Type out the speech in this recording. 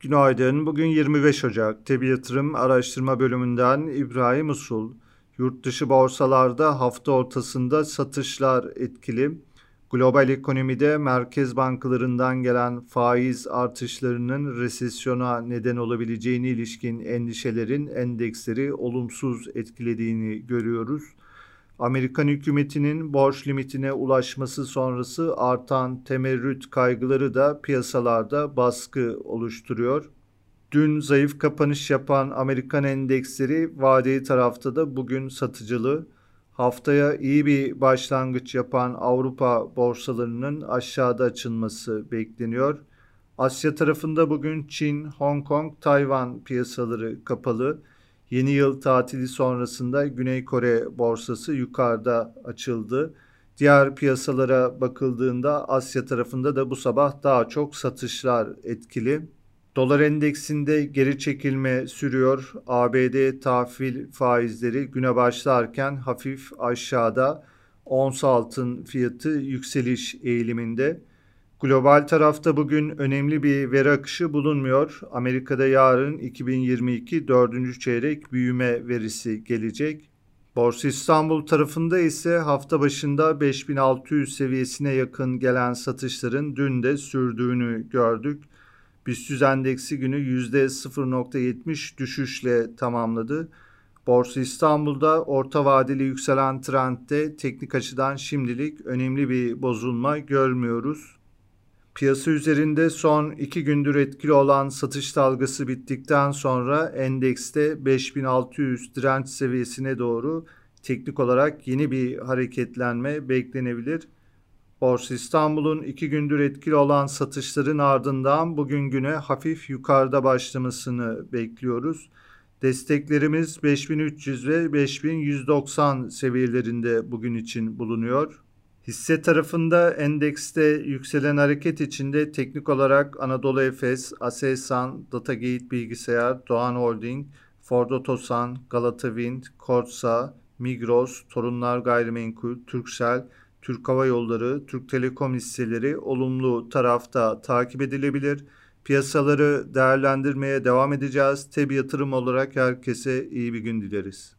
Günaydın. Bugün 25 Ocak. Tebi Yatırım Araştırma Bölümünden İbrahim Usul. Yurt dışı borsalarda hafta ortasında satışlar etkili. Global ekonomide merkez bankalarından gelen faiz artışlarının resesyona neden olabileceğine ilişkin endişelerin endeksleri olumsuz etkilediğini görüyoruz. Amerikan hükümetinin borç limitine ulaşması sonrası artan temerrüt kaygıları da piyasalarda baskı oluşturuyor. Dün zayıf kapanış yapan Amerikan endeksleri vadeli tarafta da bugün satıcılı. Haftaya iyi bir başlangıç yapan Avrupa borsalarının aşağıda açılması bekleniyor. Asya tarafında bugün Çin, Hong Kong, Tayvan piyasaları kapalı. Yeni yıl tatili sonrasında Güney Kore borsası yukarıda açıldı. Diğer piyasalara bakıldığında Asya tarafında da bu sabah daha çok satışlar etkili. Dolar endeksinde geri çekilme sürüyor. ABD tahvil faizleri güne başlarken hafif aşağıda. Ons altın fiyatı yükseliş eğiliminde. Global tarafta bugün önemli bir veri akışı bulunmuyor. Amerika'da yarın 2022 4. çeyrek büyüme verisi gelecek. Borsa İstanbul tarafında ise hafta başında 5600 seviyesine yakın gelen satışların dün de sürdüğünü gördük. BIST endeksi günü %0.70 düşüşle tamamladı. Borsa İstanbul'da orta vadeli yükselen trendde teknik açıdan şimdilik önemli bir bozulma görmüyoruz. Piyasa üzerinde son iki gündür etkili olan satış dalgası bittikten sonra endekste 5600 direnç seviyesine doğru teknik olarak yeni bir hareketlenme beklenebilir. Borsa İstanbul'un iki gündür etkili olan satışların ardından bugün güne hafif yukarıda başlamasını bekliyoruz. Desteklerimiz 5300 ve 5190 seviyelerinde bugün için bulunuyor. Hisse tarafında endekste yükselen hareket içinde teknik olarak Anadolu Efes, Aselsan, Datagate Bilgisayar, Doğan Holding, Ford Otosan, Galata Wind, Korsa, Migros, Torunlar Gayrimenkul, Turkcell, Türk Hava Yolları, Türk Telekom hisseleri olumlu tarafta takip edilebilir. Piyasaları değerlendirmeye devam edeceğiz. Tebi yatırım olarak herkese iyi bir gün dileriz.